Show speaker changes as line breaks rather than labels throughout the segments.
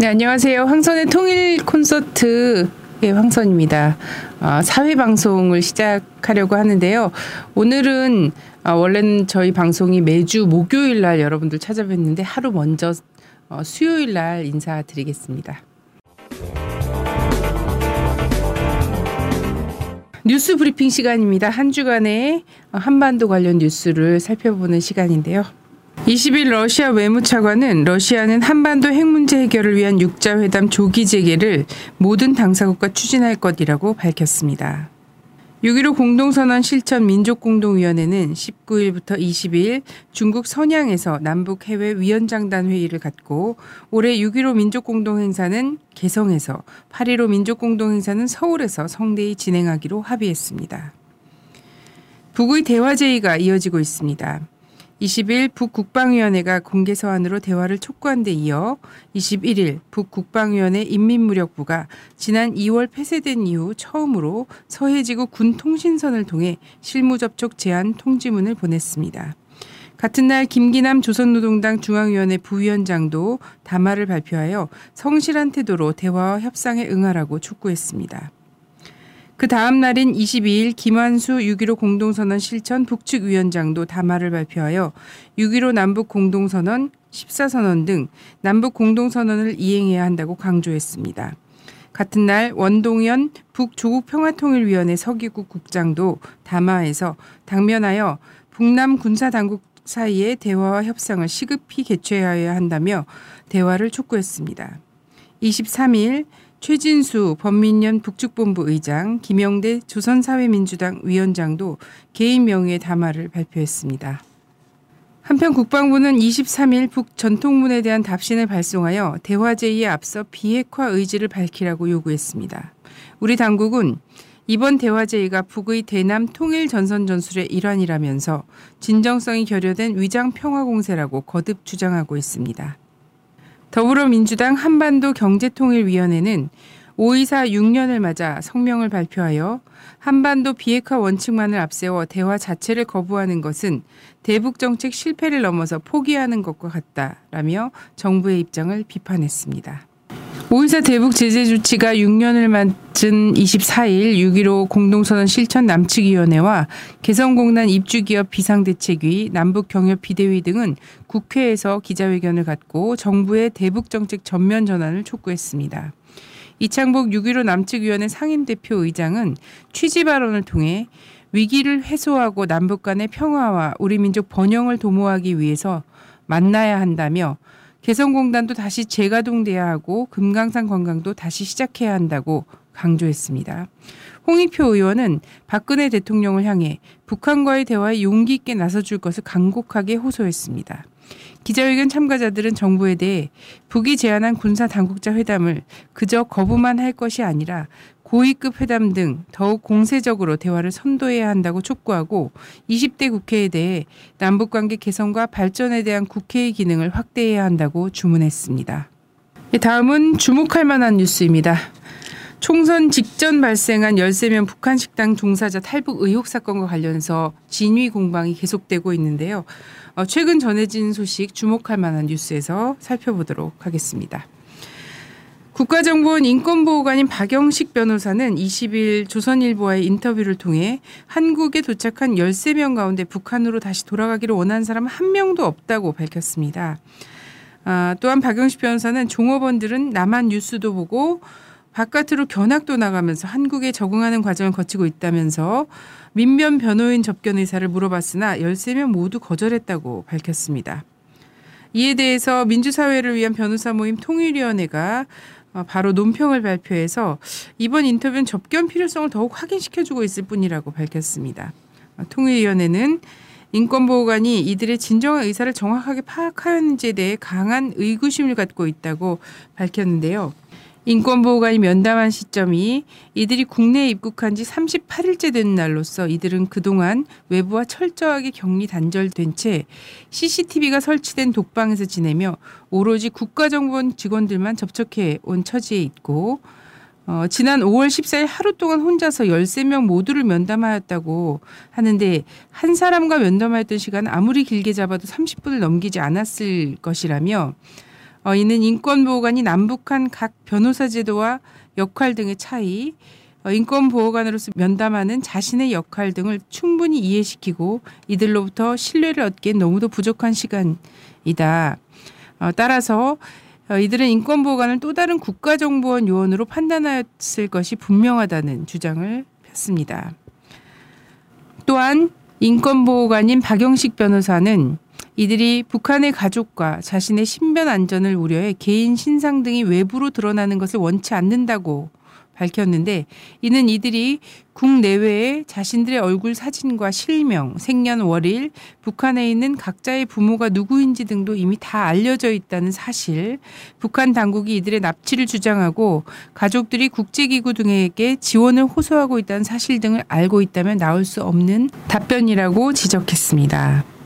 네, 안녕하세요. 황선의 통일 콘서트의 황선입니다. 어, 사회 방송을 시작하려고 하는데요. 오늘은 어, 원래는 저희 방송이 매주 목요일 날 여러분들 찾아뵙는데 하루 먼저 어, 수요일 날 인사드리겠습니다. 뉴스 브리핑 시간입니다. 한 주간의 한반도 관련 뉴스를 살펴보는 시간인데요. 20일 러시아 외무차관은 러시아는 한반도 핵 문제 해결을 위한 육자회담 조기 재개를 모든 당사국과 추진할 것이라고 밝혔습니다. 6.15 공동선언 실천 민족공동위원회는 19일부터 20일 중국 선양에서 남북 해외 위원장단 회의를 갖고 올해 6.15 민족공동행사는 개성에서 8.15 민족공동행사는 서울에서 성대히 진행하기로 합의했습니다. 북의 대화제의가 이어지고 있습니다. 20일 북국방위원회가 공개 서한으로 대화를 촉구한 데 이어 21일 북국방위원회 인민무력부가 지난 2월 폐쇄된 이후 처음으로 서해지구 군통신선을 통해 실무 접촉 제안 통지문을 보냈습니다. 같은 날 김기남 조선노동당 중앙위원회 부위원장도 담화를 발표하여 성실한 태도로 대화와 협상에 응하라고 촉구했습니다. 그 다음 날인 22일 김환수 6.15 공동선언 실천 북측 위원장도 담화를 발표하여 6.15 남북 공동선언 14선언 등 남북 공동선언을 이행해야 한다고 강조했습니다. 같은 날 원동현 북조국평화통일위원회 서기국 국장도 담화에서 당면하여 북남 군사 당국 사이의 대화와 협상을 시급히 개최하여야 한다며 대화를 촉구했습니다. 23일 최진수 범민련 북측본부 의장, 김영대 조선사회민주당 위원장도 개인 명의의 담화를 발표했습니다. 한편 국방부는 23일 북 전통문에 대한 답신을 발송하여 대화 제의에 앞서 비핵화 의지를 밝히라고 요구했습니다. 우리 당국은 이번 대화 제의가 북의 대남 통일 전선 전술의 일환이라면서 진정성이 결여된 위장 평화 공세라고 거듭 주장하고 있습니다. 더불어민주당 한반도 경제통일위원회는 5.24 6년을 맞아 성명을 발표하여 한반도 비핵화 원칙만을 앞세워 대화 자체를 거부하는 것은 대북 정책 실패를 넘어서 포기하는 것과 같다라며 정부의 입장을 비판했습니다. 5.24 대북 제재 조치가 6년을 맞은 24일 6.15 공동선언 실천 남측위원회와 개성공단 입주기업 비상대책위, 남북경협 비대위 등은 국회에서 기자회견을 갖고 정부의 대북 정책 전면 전환을 촉구했습니다. 이창복 6.15 남측위원회 상임대표 의장은 취지 발언을 통해 위기를 해소하고 남북 간의 평화와 우리 민족 번영을 도모하기 위해서 만나야 한다며 개성공단도 다시 재가동돼야 하고 금강산 관광도 다시 시작해야 한다고 강조했습니다. 홍익표 의원은 박근혜 대통령을 향해 북한과의 대화에 용기 있게 나서줄 것을 간곡하게 호소했습니다. 기자회견 참가자들은 정부에 대해 북이 제안한 군사 당국자 회담을 그저 거부만 할 것이 아니라 고위급 회담 등 더욱 공세적으로 대화를 선도해야 한다고 촉구하고 20대 국회에 대해 남북관계 개선과 발전에 대한 국회의 기능을 확대해야 한다고 주문했습니다. 다음은 주목할 만한 뉴스입니다. 총선 직전 발생한 13명 북한 식당 종사자 탈북 의혹 사건과 관련해서 진위 공방이 계속되고 있는데요. 어, 최근 전해진 소식 주목할 만한 뉴스에서 살펴보도록 하겠습니다. 국가정보원 인권보호관인 박영식 변호사는 20일 조선일보와의 인터뷰를 통해 한국에 도착한 13명 가운데 북한으로 다시 돌아가기를 원하는 사람 한 명도 없다고 밝혔습니다. 아, 또한 박영식 변호사는 종업원들은 남한 뉴스도 보고 바깥으로 견학도 나가면서 한국에 적응하는 과정을 거치고 있다면서 민변 변호인 접견 의사를 물어봤으나 13명 모두 거절했다고 밝혔습니다. 이에 대해서 민주사회를 위한 변호사 모임 통일위원회가 어, 바로 논평을 발표해서 이번 인터뷰는 접견 필요성을 더욱 확인시켜주고 있을 뿐이라고 밝혔습니다. 어, 통일위원회는 인권보호관이 이들의 진정한 의사를 정확하게 파악하였는지에 대해 강한 의구심을 갖고 있다고 밝혔는데요. 인권보호관이 면담한 시점이 이들이 국내에 입국한 지 38일째 되는 날로서 이들은 그동안 외부와 철저하게 격리 단절된 채 CCTV가 설치된 독방에서 지내며 오로지 국가정보원 직원들만 접촉해 온 처지에 있고 어, 지난 5월 14일 하루 동안 혼자서 13명 모두를 면담하였다고 하는데 한 사람과 면담하였던 시간은 아무리 길게 잡아도 30분을 넘기지 않았을 것이라며 어, 이는 인권보호관이 남북한 각 변호사 제도와 역할 등의 차이, 어, 인권보호관으로서 면담하는 자신의 역할 등을 충분히 이해시키고 이들로부터 신뢰를 얻기엔 너무도 부족한 시간이다. 어, 따라서 어, 이들은 인권보호관을 또 다른 국가정보원 요원으로 판단하였을 것이 분명하다는 주장을 폈습니다. 또한 인권보호관인 박영식 변호사는 이들이 북한의 가족과 자신의 신변 안전을 우려해 개인 신상 등이 외부로 드러나는 것을 원치 않는다고 밝혔는데 이는 이들이 국내외에 자신들의 얼굴 사진과 실명, 생년월일, 북한에 있는 각자의 부모가 누구인지 등도 이미 다 알려져 있다는 사실, 북한 당국이 이들의 납치를 주장하고 가족들이 국제기구 등에게 지원을 호소하고 있다는 사실 등을 알고 있다면 나올 수 없는 답변이라고 지적했습니다.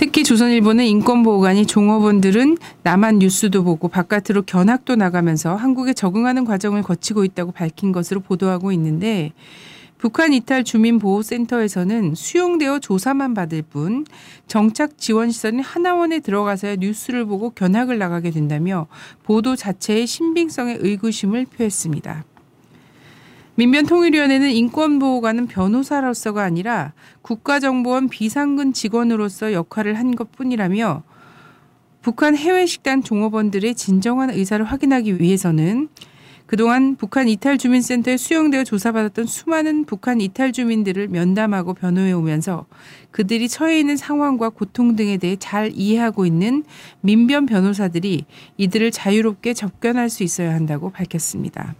특히 조선일보는 인권보호관이 종업원들은 남한 뉴스도 보고 바깥으로 견학도 나가면서 한국에 적응하는 과정을 거치고 있다고 밝힌 것으로 보도하고 있는데 북한 이탈 주민보호센터에서는 수용되어 조사만 받을 뿐 정착 지원 시설인 하나원에 들어가서야 뉴스를 보고 견학을 나가게 된다며 보도 자체의 신빙성에 의구심을 표했습니다. 민변통일위원회는 인권보호관은 변호사로서가 아니라 국가정보원 비상근 직원으로서 역할을 한 것뿐이라며 북한 해외 식당 종업원들의 진정한 의사를 확인하기 위해서는 그동안 북한 이탈 주민센터에 수용되어 조사받았던 수많은 북한 이탈 주민들을 면담하고 변호해 오면서 그들이 처해 있는 상황과 고통 등에 대해 잘 이해하고 있는 민변 변호사들이 이들을 자유롭게 접견할 수 있어야 한다고 밝혔습니다.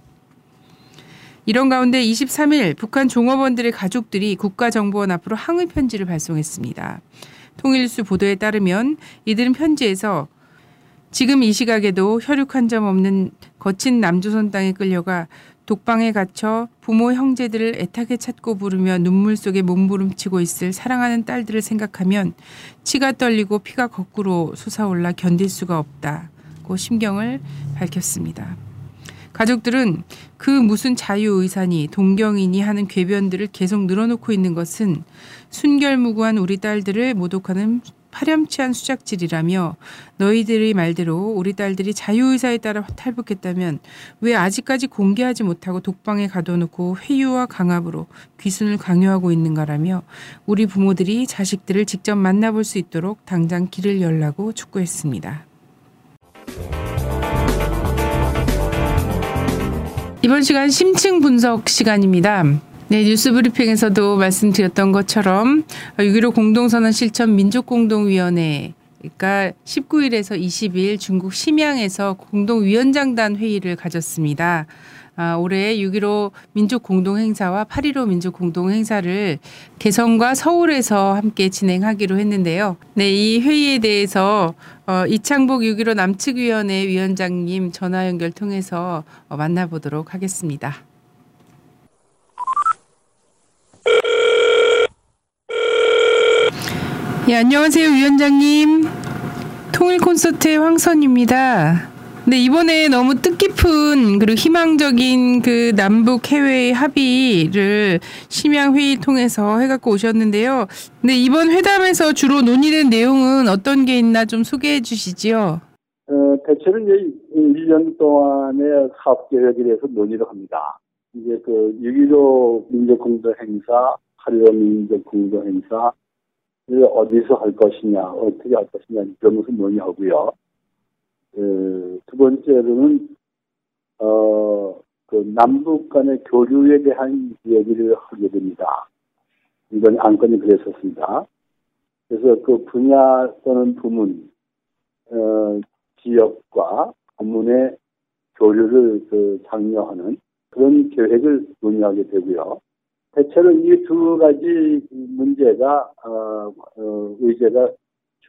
이런 가운데 23일 북한 종업원들의 가족들이 국가정보원 앞으로 항의 편지를 발송했습니다. 통일수 보도에 따르면 이들은 편지에서 지금 이 시각에도 혈육 한 점 없는 거친 남조선 땅에 끌려가 독방에 갇혀 부모 형제들을 애타게 찾고 부르며 눈물 속에 몸부림치고 있을 사랑하는 딸들을 생각하면 치가 떨리고 피가 거꾸로 솟아올라 견딜 수가 없다고 심경을 밝혔습니다. 가족들은 그 무슨 자유의사니 동경이니 하는 궤변들을 계속 늘어놓고 있는 것은 순결무구한 우리 딸들을 모독하는 파렴치한 수작질이라며 너희들의 말대로 우리 딸들이 자유의사에 따라 탈북했다면 왜 아직까지 공개하지 못하고 독방에 가둬놓고 회유와 강압으로 귀순을 강요하고 있는가라며 우리 부모들이 자식들을 직접 만나볼 수 있도록 당장 길을 열라고 촉구했습니다. 이번 시간 심층 분석 시간입니다. 네, 뉴스 브리핑에서도 말씀드렸던 것처럼 6.15 공동선언 실천 민족공동위원회 가 19일에서 20일 중국 심양에서 공동위원장단 회의를 가졌습니다. 아, 올해 6.15 민족 공동행사와 8.15 민족 공동행사를 개성과 서울에서 함께 진행하기로 했는데요. 네, 이 회의에 대해서 어, 이창복 6.15 남측위원회 위원장님 전화 연결 통해서 어, 만나보도록 하겠습니다. 예, 안녕하세요, 위원장님. 통일 콘서트의 황선입니다. 네, 이번에 너무 뜻깊은 그리고 희망적인 그 남북 해외 합의를 심양 회의 통해서 해갖고 오셨는데요. 네, 이번 회담에서 주로 논의된 내용은 어떤 게 있나 좀 소개해 주시지요.
어, 대체로 이제 1년 동안의 사업 계획에 대해서 논의를 합니다. 이제 그 6.15 민족공동행사, 8.15 민족공동행사, 어디서 할 것이냐, 어떻게 할 것이냐, 그런 것을 논의하고요. 그, 두 번째로는 어, 그 남북 간의 교류에 대한 얘기를 하게 됩니다. 이번 안건이 그랬었습니다. 그래서 그 분야 또는 부문, 어, 지역과 부문의 교류를 그 장려하는 그런 계획을 논의하게 되고요. 대체로 이 두 가지 문제가 어, 어, 의제가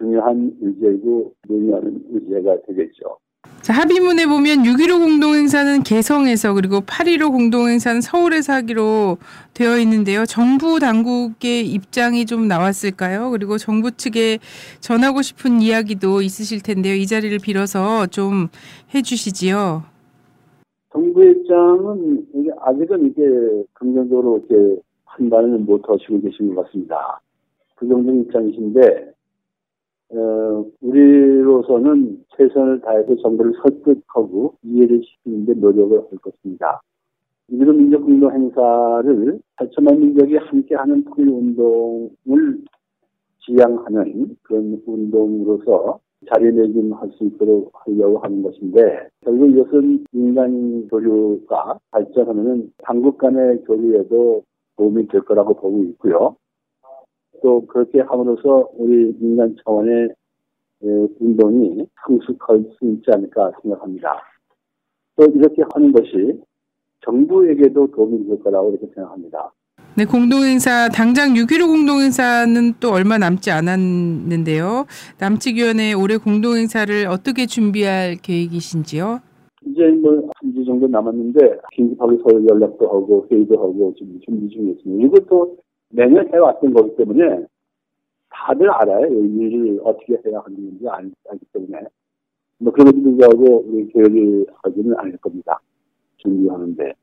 중요한 의제이고 논의하는 의제가 되겠죠.
자, 합의문에 보면 6.15 공동행사는 개성에서 그리고 8.15 공동행사는 서울에서 하기로 되어 있는데요. 정부 당국의 입장이 좀 나왔을까요? 그리고 정부 측에 전하고 싶은 이야기도 있으실 텐데요. 이 자리를 빌어서 좀 해주시지요.
정부 입장은 아직은 이게 긍정적으로 이렇게 판단을 못 하시고 계신 것 같습니다. 그 정도 입장이신데 어, 우리로서는 최선을 다해서 정부를 설득하고 이해를 시키는 데 노력을 할 것입니다. 이런 민족운동 행사를 8천만 민족이 함께하는 통일운동을 지향하는 그런 운동으로서 자리매김할 수 있도록 하려고 하는 것인데 결국 이것은 인간 교류가 발전하면 당국 간의 교류에도 도움이 될 거라고 보고 있고요. 또 그렇게 함으로써 우리 민간 차원의 운동이 성숙할 수 있지 않을까 생각합니다. 또 이렇게 하는 것이 정부에게도 도움이 될 거라고 이렇게 생각합니다.
네, 공동행사 당장 6.15 공동행사는 또 얼마 남지 않았는데요. 남측위원회 올해 공동행사를 어떻게 준비할 계획이신지요?
이제 뭐 한 주 정도 남았는데 긴급하게 서로 연락도 하고 회의도 하고 지금 준비 중에 있습니다. 이것도 매년 해왔던 거기 때문에 다들 알아요. 이 일을 어떻게 해야 하는 건지 알, 알기 때문에 뭐 그럼에도 불구하고 우리 계획을 하지는 않을 겁니다. 준비하는데.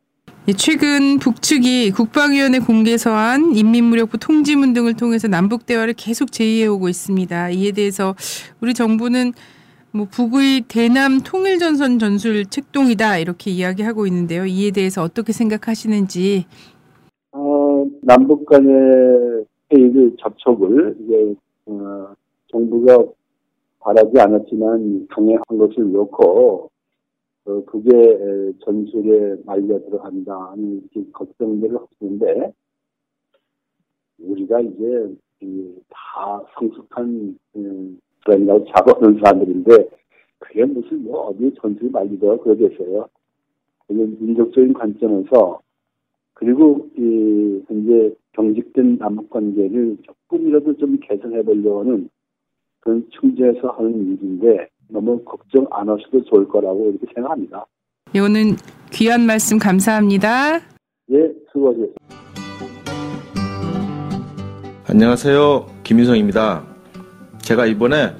최근 북측이 국방위원회 공개서한 인민무력부 통지문 등을 통해서 남북 대화를 계속 제의해오고 있습니다. 이에 대해서 우리 정부는 뭐 북의 대남 통일 전선 전술 책동이다 이렇게 이야기하고 있는데요. 이에 대해서 어떻게 생각하시는지.
어, 남북 간의 회의를 접촉을 이제 어, 정부가 바라지 않았지만 강행한 것을 놓고 어, 그게 전술에 말려 들어간다는 걱정들을 하시는데 우리가 이제 다 성숙한 그러니까 작업하는 사람들인데 그게 무슨 뭐 어디 전술이 말리더라 그러겠어요. 민족적인 관점에서 그리고 이 현재 경직된 남북 관계를 조금이라도 좀 개선해 보려는 그런 충재에서 하는 일인데 너무 걱정 안 하셔도 좋을 거라고 이렇게 생각합니다.
예, 오늘 귀한 말씀 감사합니다.
예, 수고하셨습니다.
안녕하세요. 김인성입니다. 제가 이번에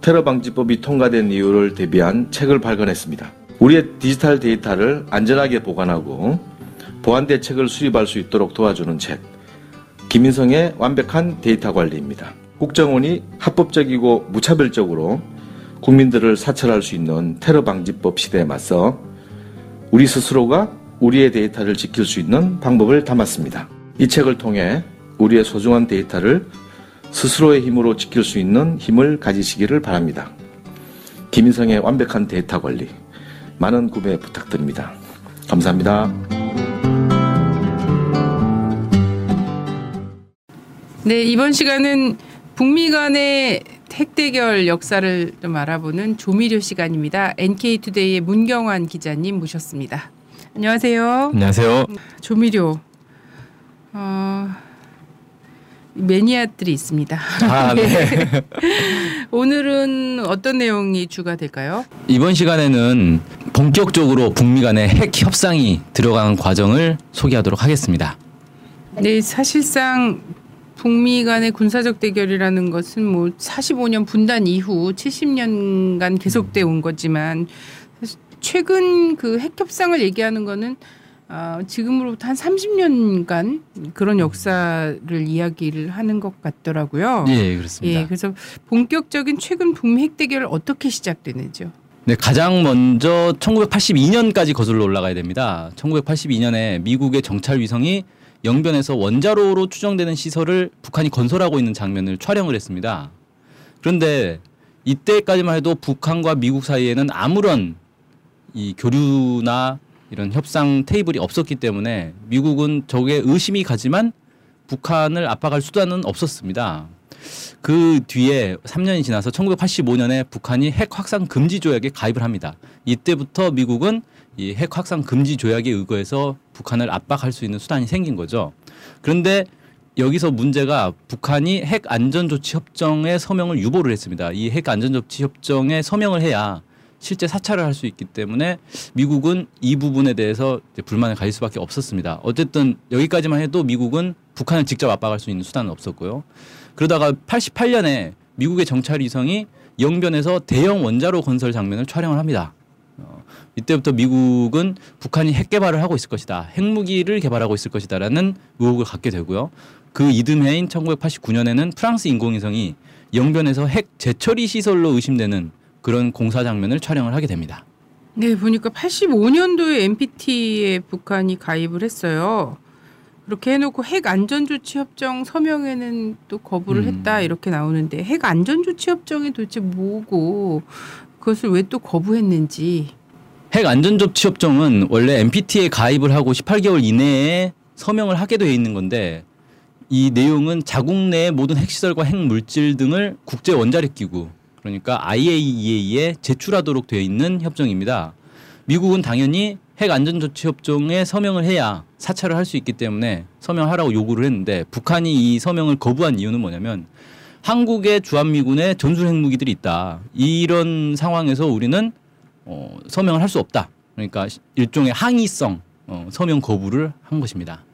테러 방지법이 통과된 이유를 대비한 책을 발간했습니다. 우리의 디지털 데이터를 안전하게 보관하고 보안 대책을 수립할 수 있도록 도와주는 책. 김인성의 완벽한 데이터 관리입니다. 국정원이 합법적이고 무차별적으로 국민들을 사찰할 수 있는 테러 방지법 시대에 맞서 우리 스스로가 우리의 데이터를 지킬 수 있는 방법을 담았습니다. 이 책을 통해 우리의 소중한 데이터를 스스로의 힘으로 지킬 수 있는 힘을 가지시기를 바랍니다. 김인성의 완벽한 데이터 관리 많은 구매 부탁드립니다. 감사합니다.
네, 이번 시간은 북미 간의 핵대결 역사를 좀 알아보는 조미료 시간입니다. NK투데이의 문경환 기자님 모셨습니다. 안녕하세요.
안녕하세요.
조미료. 어, 매니아들이 있습니다.
아, 네.
오늘은 어떤 내용이 주가 될까요?
이번 시간에는 본격적으로 북미 간의 핵 협상이 들어가는 과정을 소개하도록 하겠습니다.
네, 사실상 북미 간의 군사적 대결이라는 것은 뭐 45년 분단 이후 70년간 계속돼 온 거지만 최근 그 핵 협상을 얘기하는 거는 어, 지금으로부터 한 30년간 그런 역사를 이야기를 하는 것 같더라고요.
예, 그렇습니다.
예, 그래서 본격적인 최근 북미 핵 대결 어떻게 시작되는지요?
네, 가장 먼저 1982년까지 거슬러 올라가야 됩니다. 1982년에 미국의 정찰 위성이 영변에서 원자로로 추정되는 시설을 북한이 건설하고 있는 장면을 촬영을 했습니다. 그런데 이때까지만 해도 북한과 미국 사이에는 아무런 이 교류나 이런 협상 테이블이 없었기 때문에 미국은 저게 의심이 가지만 북한을 압박할 수단은 없었습니다. 그 뒤에 3년이 지나서 1985년에 북한이 핵 확산 금지 조약에 가입을 합니다. 이때부터 미국은 이 핵 확산 금지 조약에 의거해서 북한을 압박할 수 있는 수단이 생긴 거죠. 그런데 여기서 문제가 북한이 핵 안전 조치 협정에 서명을 유보를 했습니다. 이 핵 안전 조치 협정에 서명을 해야 실제 사찰을 할 수 있기 때문에 미국은 이 부분에 대해서 불만을 가질 수밖에 없었습니다. 어쨌든 여기까지만 해도 미국은 북한을 직접 압박할 수 있는 수단은 없었고요. 그러다가 88년에 미국의 정찰 위성이 영변에서 대형 원자로 건설 장면을 촬영을 합니다. 어, 이때부터 미국은 북한이 핵 개발을 하고 있을 것이다. 핵무기를 개발하고 있을 것이다라는 의혹을 갖게 되고요. 그 이듬해인 1989년에는 프랑스 인공위성이 영변에서 핵 재처리 시설로 의심되는 그런 공사 장면을 촬영을 하게 됩니다.
네, 보니까 85년도에 NPT에 북한이 가입을 했어요. 그렇게 해놓고 핵 안전조치 협정 서명에는 또 거부를
음.
했다 이렇게 나오는데 핵 안전조치 협정이 도대체 뭐고 그것을 왜 또 거부했는지
핵 안전조치 협정은 원래 NPT에 가입을 하고 18개월 이내에 서명을 하게 되어 있는 건데 이 내용은 자국 내의 모든 핵시설과 핵물질 등을 국제 원자력 기구 그러니까 IAEA에 제출하도록 되어 있는 협정입니다. 미국은 당연히 핵 안전조치 협정에 서명을 해야 사찰을 할 수 있기 때문에 서명하라고 요구를 했는데 북한이 이 서명을 거부한 이유는 뭐냐면 한국의 주한미군에 전술 핵무기들이 있다. 이런 상황에서 우리는 어, 서명을 할 수 없다. 그러니까 일종의 항의성 어, 서명 거부를 한 것입니다.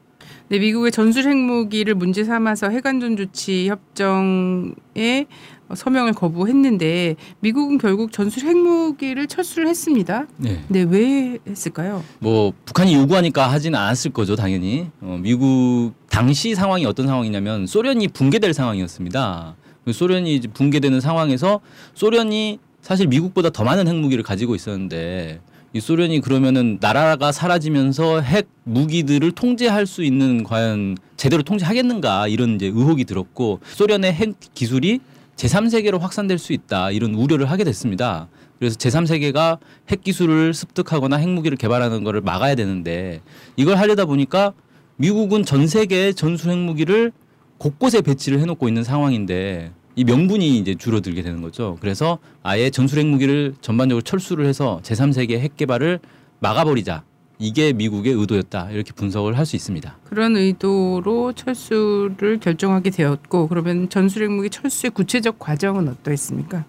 네, 미국의 전술 핵무기를 문제 삼아서 핵안전조치 협정에 서명을 거부했는데 미국은 결국 전술 핵무기를 철수를 했습니다.
네.
네, 왜 했을까요?
뭐 북한이 요구하니까 하지는 않았을 거죠, 당연히. 어, 미국 당시 상황이 어떤 상황이냐면 소련이 붕괴될 상황이었습니다. 그 소련이 붕괴되는 상황에서 소련이 사실 미국보다 더 많은 핵무기를 가지고 있었는데 이 소련이 그러면은 나라가 사라지면서 핵 무기들을 통제할 수 있는 과연 제대로 통제하겠는가 이런 이제 의혹이 들었고 소련의 핵 기술이 제3세계로 확산될 수 있다 이런 우려를 하게 됐습니다. 그래서 제3세계가 핵 기술을 습득하거나 핵무기를 개발하는 것을 막아야 되는데 이걸 하려다 보니까 미국은 전 세계의 전술 핵무기를 곳곳에 배치를 해놓고 있는 상황인데 이 명분이 이제 줄어들게 되는 거죠. 그래서 아예 전술 핵무기를 전반적으로 철수를 해서 제3세계 핵 개발을 막아버리자. 이게 미국의 의도였다. 이렇게 분석을 할 수 있습니다.
그런 의도로 철수를 결정하게 되었고 그러면 전술 핵무기 철수의 구체적 과정은 어떠했습니까?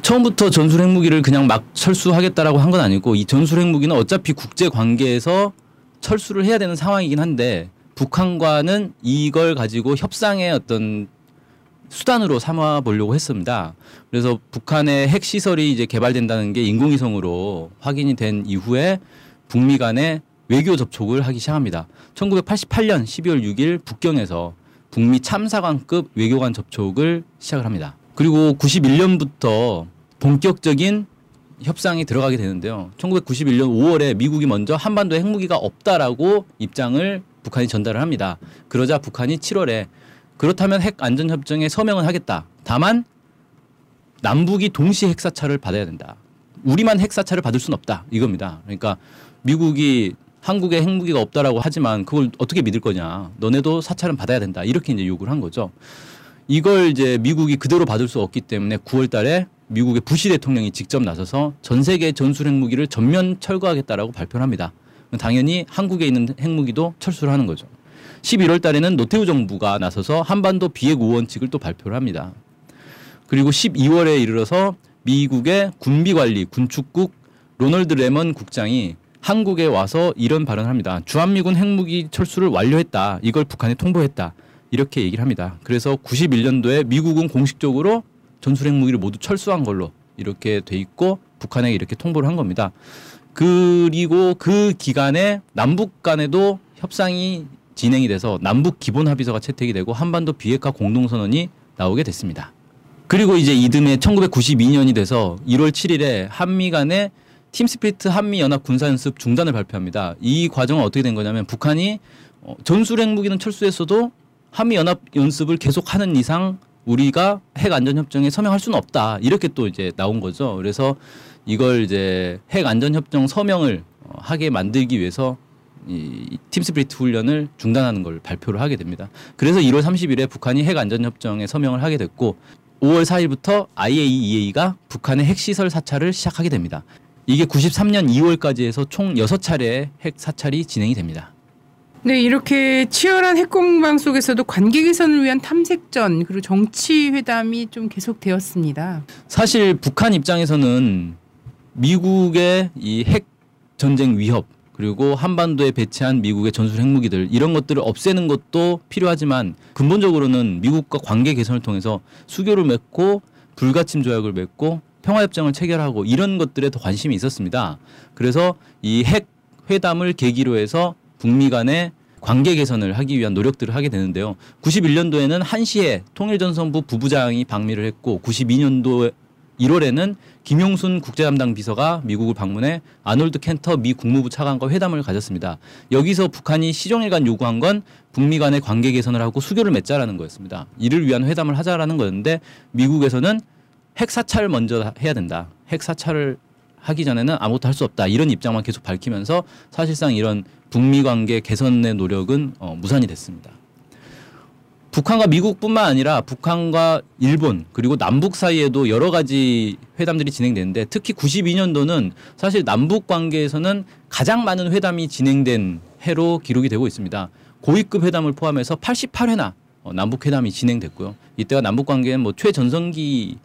처음부터 전술 핵무기를 그냥 막 철수하겠다라고 한 건 아니고 이 전술 핵무기는 어차피 국제 관계에서 철수를 해야 되는 상황이긴 한데 북한과는 이걸 가지고 협상의 어떤 수단으로 삼아 보려고 했습니다. 그래서 북한의 핵 시설이 이제 개발된다는 게 인공위성으로 확인이 된 이후에 북미 간의 외교 접촉을 하기 시작합니다. 1988년 12월 6일 북경에서 북미 참사관급 외교관 접촉을 시작을 합니다. 그리고 91년부터 본격적인 협상이 들어가게 되는데요. 1991년 5월에 미국이 먼저 한반도에 핵무기가 없다라고 입장을 북한이 전달을 합니다. 그러자 북한이 7월에 그렇다면 핵 안전 협정에 서명은 하겠다. 다만 남북이 동시 핵사찰을 받아야 된다. 우리만 핵사찰을 받을 수는 없다. 이겁니다. 그러니까 미국이 한국에 핵무기가 없다라고 하지만 그걸 어떻게 믿을 거냐. 너네도 사찰은 받아야 된다. 이렇게 이제 요구를 한 거죠. 이걸 이제 미국이 그대로 받을 수 없기 때문에 9월 달에 미국의 부시 대통령이 직접 나서서 전 세계 전술 핵무기를 전면 철거하겠다라고 발표를 합니다. 당연히 한국에 있는 핵무기도 철수를 하는 거죠. 11월 달에는 노태우 정부가 나서서 한반도 비핵 우원칙을 또 발표를 합니다. 그리고 12월에 이르러서 미국의 군비관리 군축국 로널드 레먼 국장이 한국에 와서 이런 발언을 합니다. 주한미군 핵무기 철수를 완료했다. 이걸 북한에 통보했다. 이렇게 얘기를 합니다. 그래서 91년도에 미국은 공식적으로 전술 핵무기를 모두 철수한 걸로 이렇게 돼 있고 북한에게 이렇게 통보를 한 겁니다. 그리고 그 기간에 남북 간에도 협상이 진행이 돼서 남북 기본 합의서가 채택이 되고 한반도 비핵화 공동선언이 나오게 됐습니다. 그리고 이제 이듬해 1992년이 돼서 1월 7일에 한미 간의 팀스피트 한미 연합 군사 연습 중단을 발표합니다. 이 과정은 어떻게 된 거냐면 북한이 어, 전술 핵 무기는 철수했어도 한미 연합 연습을 계속하는 이상 우리가 핵 안전 협정에 서명할 수는 없다. 이렇게 또 이제 나온 거죠. 그래서 이걸 이제 핵 안전 협정 서명을 어, 하게 만들기 위해서 이 팀스피리트 훈련을 중단하는 걸 발표를 하게 됩니다. 그래서 1월 30일에 북한이 핵 안전 협정에 서명을 하게 됐고 5월 4일부터 IAEA가 북한의 핵시설 사찰을 시작하게 됩니다. 이게 93년 2월까지 해서 총 6차례의 핵 사찰이 진행이 됩니다.
네, 이렇게 치열한 핵공방 속에서도 관계 개선을 위한 탐색전 그리고 정치 회담이 좀 계속되었습니다.
사실 북한 입장에서는 미국의 이 핵 전쟁 위협 그리고 한반도에 배치한 미국의 전술 핵무기들 이런 것들을 없애는 것도 필요하지만 근본적으로는 미국과 관계 개선을 통해서 수교를 맺고 불가침 조약을 맺고 평화협정을 체결하고 이런 것들에 더 관심이 있었습니다. 그래서 이 핵 회담을 계기로 해서 북미 간의 관계 개선을 하기 위한 노력들을 하게 되는데요. 91년도에는 한시에 통일전선부 부부장이 방미를 했고 92년도에 1월에는 김용순 국제담당 비서가 미국을 방문해 아놀드 켄터 미 국무부 차관과 회담을 가졌습니다. 여기서 북한이 시종일관 요구한 건 북미 간의 관계 개선을 하고 수교를 맺자라는 거였습니다. 이를 위한 회담을 하자라는 거였는데 미국에서는 핵 사찰을 먼저 해야 된다. 핵 사찰을 하기 전에는 아무것도 할 수 없다. 이런 입장만 계속 밝히면서 사실상 이런 북미 관계 개선의 노력은 어, 무산이 됐습니다. 북한과 미국뿐만 아니라 북한과 일본 그리고 남북 사이에도 여러 가지 회담들이 진행되는데 특히 92년도는 사실 남북 관계에서는 가장 많은 회담이 진행된 해로 기록이 되고 있습니다. 고위급 회담을 포함해서 88회나 어, 남북 회담이 진행됐고요. 이때가 남북 관계는 뭐 최전성기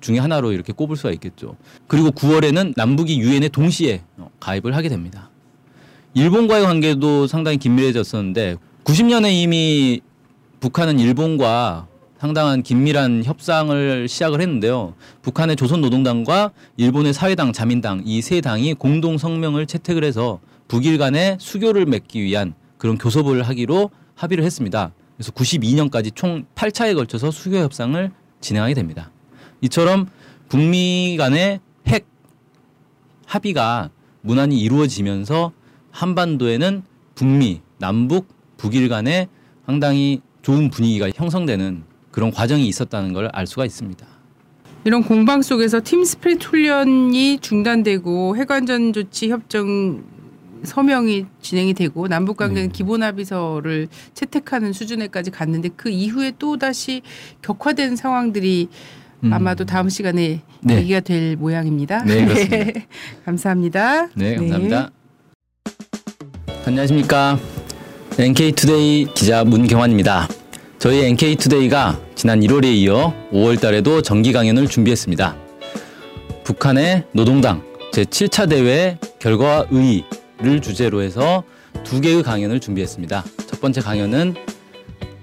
중에 하나로 이렇게 꼽을 수가 있겠죠. 그리고 9월에는 남북이 유엔에 동시에 어, 가입을 하게 됩니다. 일본과의 관계도 상당히 긴밀해졌었는데 90년에 이미 북한은 일본과 상당한 긴밀한 협상을 시작을 했는데요. 북한의 조선노동당과 일본의 사회당, 자민당 이 세 당이 공동 성명을 채택을 해서 북일 간의 수교를 맺기 위한 그런 교섭을 하기로 합의를 했습니다. 그래서 92년까지 총 8차에 걸쳐서 수교 협상을 진행하게 됩니다. 이처럼 북미 간의 핵 합의가 무난히 이루어지면서 한반도에는 북미, 남북, 북일 간의 상당히 좋은 분위기가 형성되는 그런 과정이 있었다는 걸 알 수가 있습니다.
이런 공방 속에서 팀 스피릿 훈련이 중단되고 핵안전 조치 협정 서명이 진행이 되고 남북 관계는
네.
기본 합의서를 채택하는 수준에까지 갔는데 그 이후에 또 다시 격화된 상황들이
음.
아마도 다음 시간에
네.
얘기가 될 모양입니다.
네, 그렇습니다.
감사합니다.
네, 감사합니다. 안녕하십니까. NK투데이 기자 문경환입니다. 저희 NK투데이가 지난 1월에 이어 5월 달에도 정기 강연을 준비했습니다. 북한의 노동당 제7차 대회 결과와 의의를 주제로 해서 두 개의 강연을 준비했습니다. 첫 번째 강연은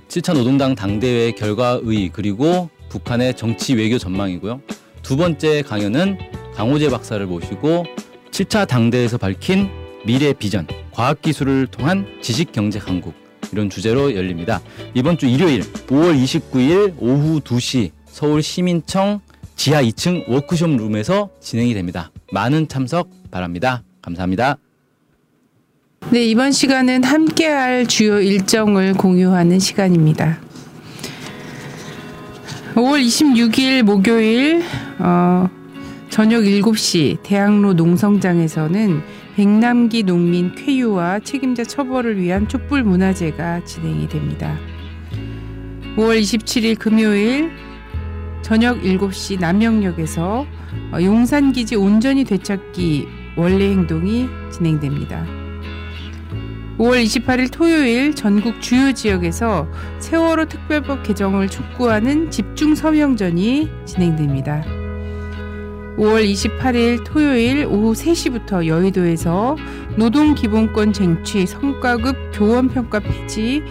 7차 노동당 당대회 결과 의의 그리고 북한의 정치 외교 전망이고요. 두 번째 강연은 강호재 박사를 모시고 7차 당대에서 밝힌 미래 비전, 과학기술을 통한 지식경제 강국 이런 주제로 열립니다. 이번 주 일요일 5월 29일 오후 2시 서울 시민청 지하 2층 워크숍 룸에서 진행이 됩니다. 많은 참석 바랍니다. 감사합니다.
네, 이번 시간은 함께할 주요 일정을 공유하는 시간입니다. 5월 26일 목요일 어, 저녁 7시 대학로 농성장에서는 백남기 농민 쾌유와 책임자 처벌을 위한 촛불 문화제가 진행이 됩니다. 5월 27일 금요일 저녁 7시 남영역에서 어, 용산기지 온전히 되찾기 원래 행동이 진행됩니다. 5월 28일 토요일 전국 주요 지역에서 세월호 특별법 개정을 촉구하는 집중 서명전이 진행됩니다. 5월 28일 토요일 오후 3시부터 여의도에서 노동기본권 쟁취 성과급 교원평가 폐지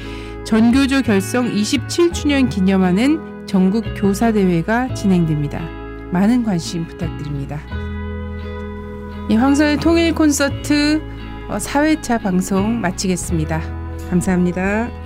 전교조 결성 27주년 기념하는 전국 교사대회가 진행됩니다. 많은 관심 부탁드립니다. 이 황선의 통일 콘서트 4회차 방송 마치겠습니다. 감사합니다.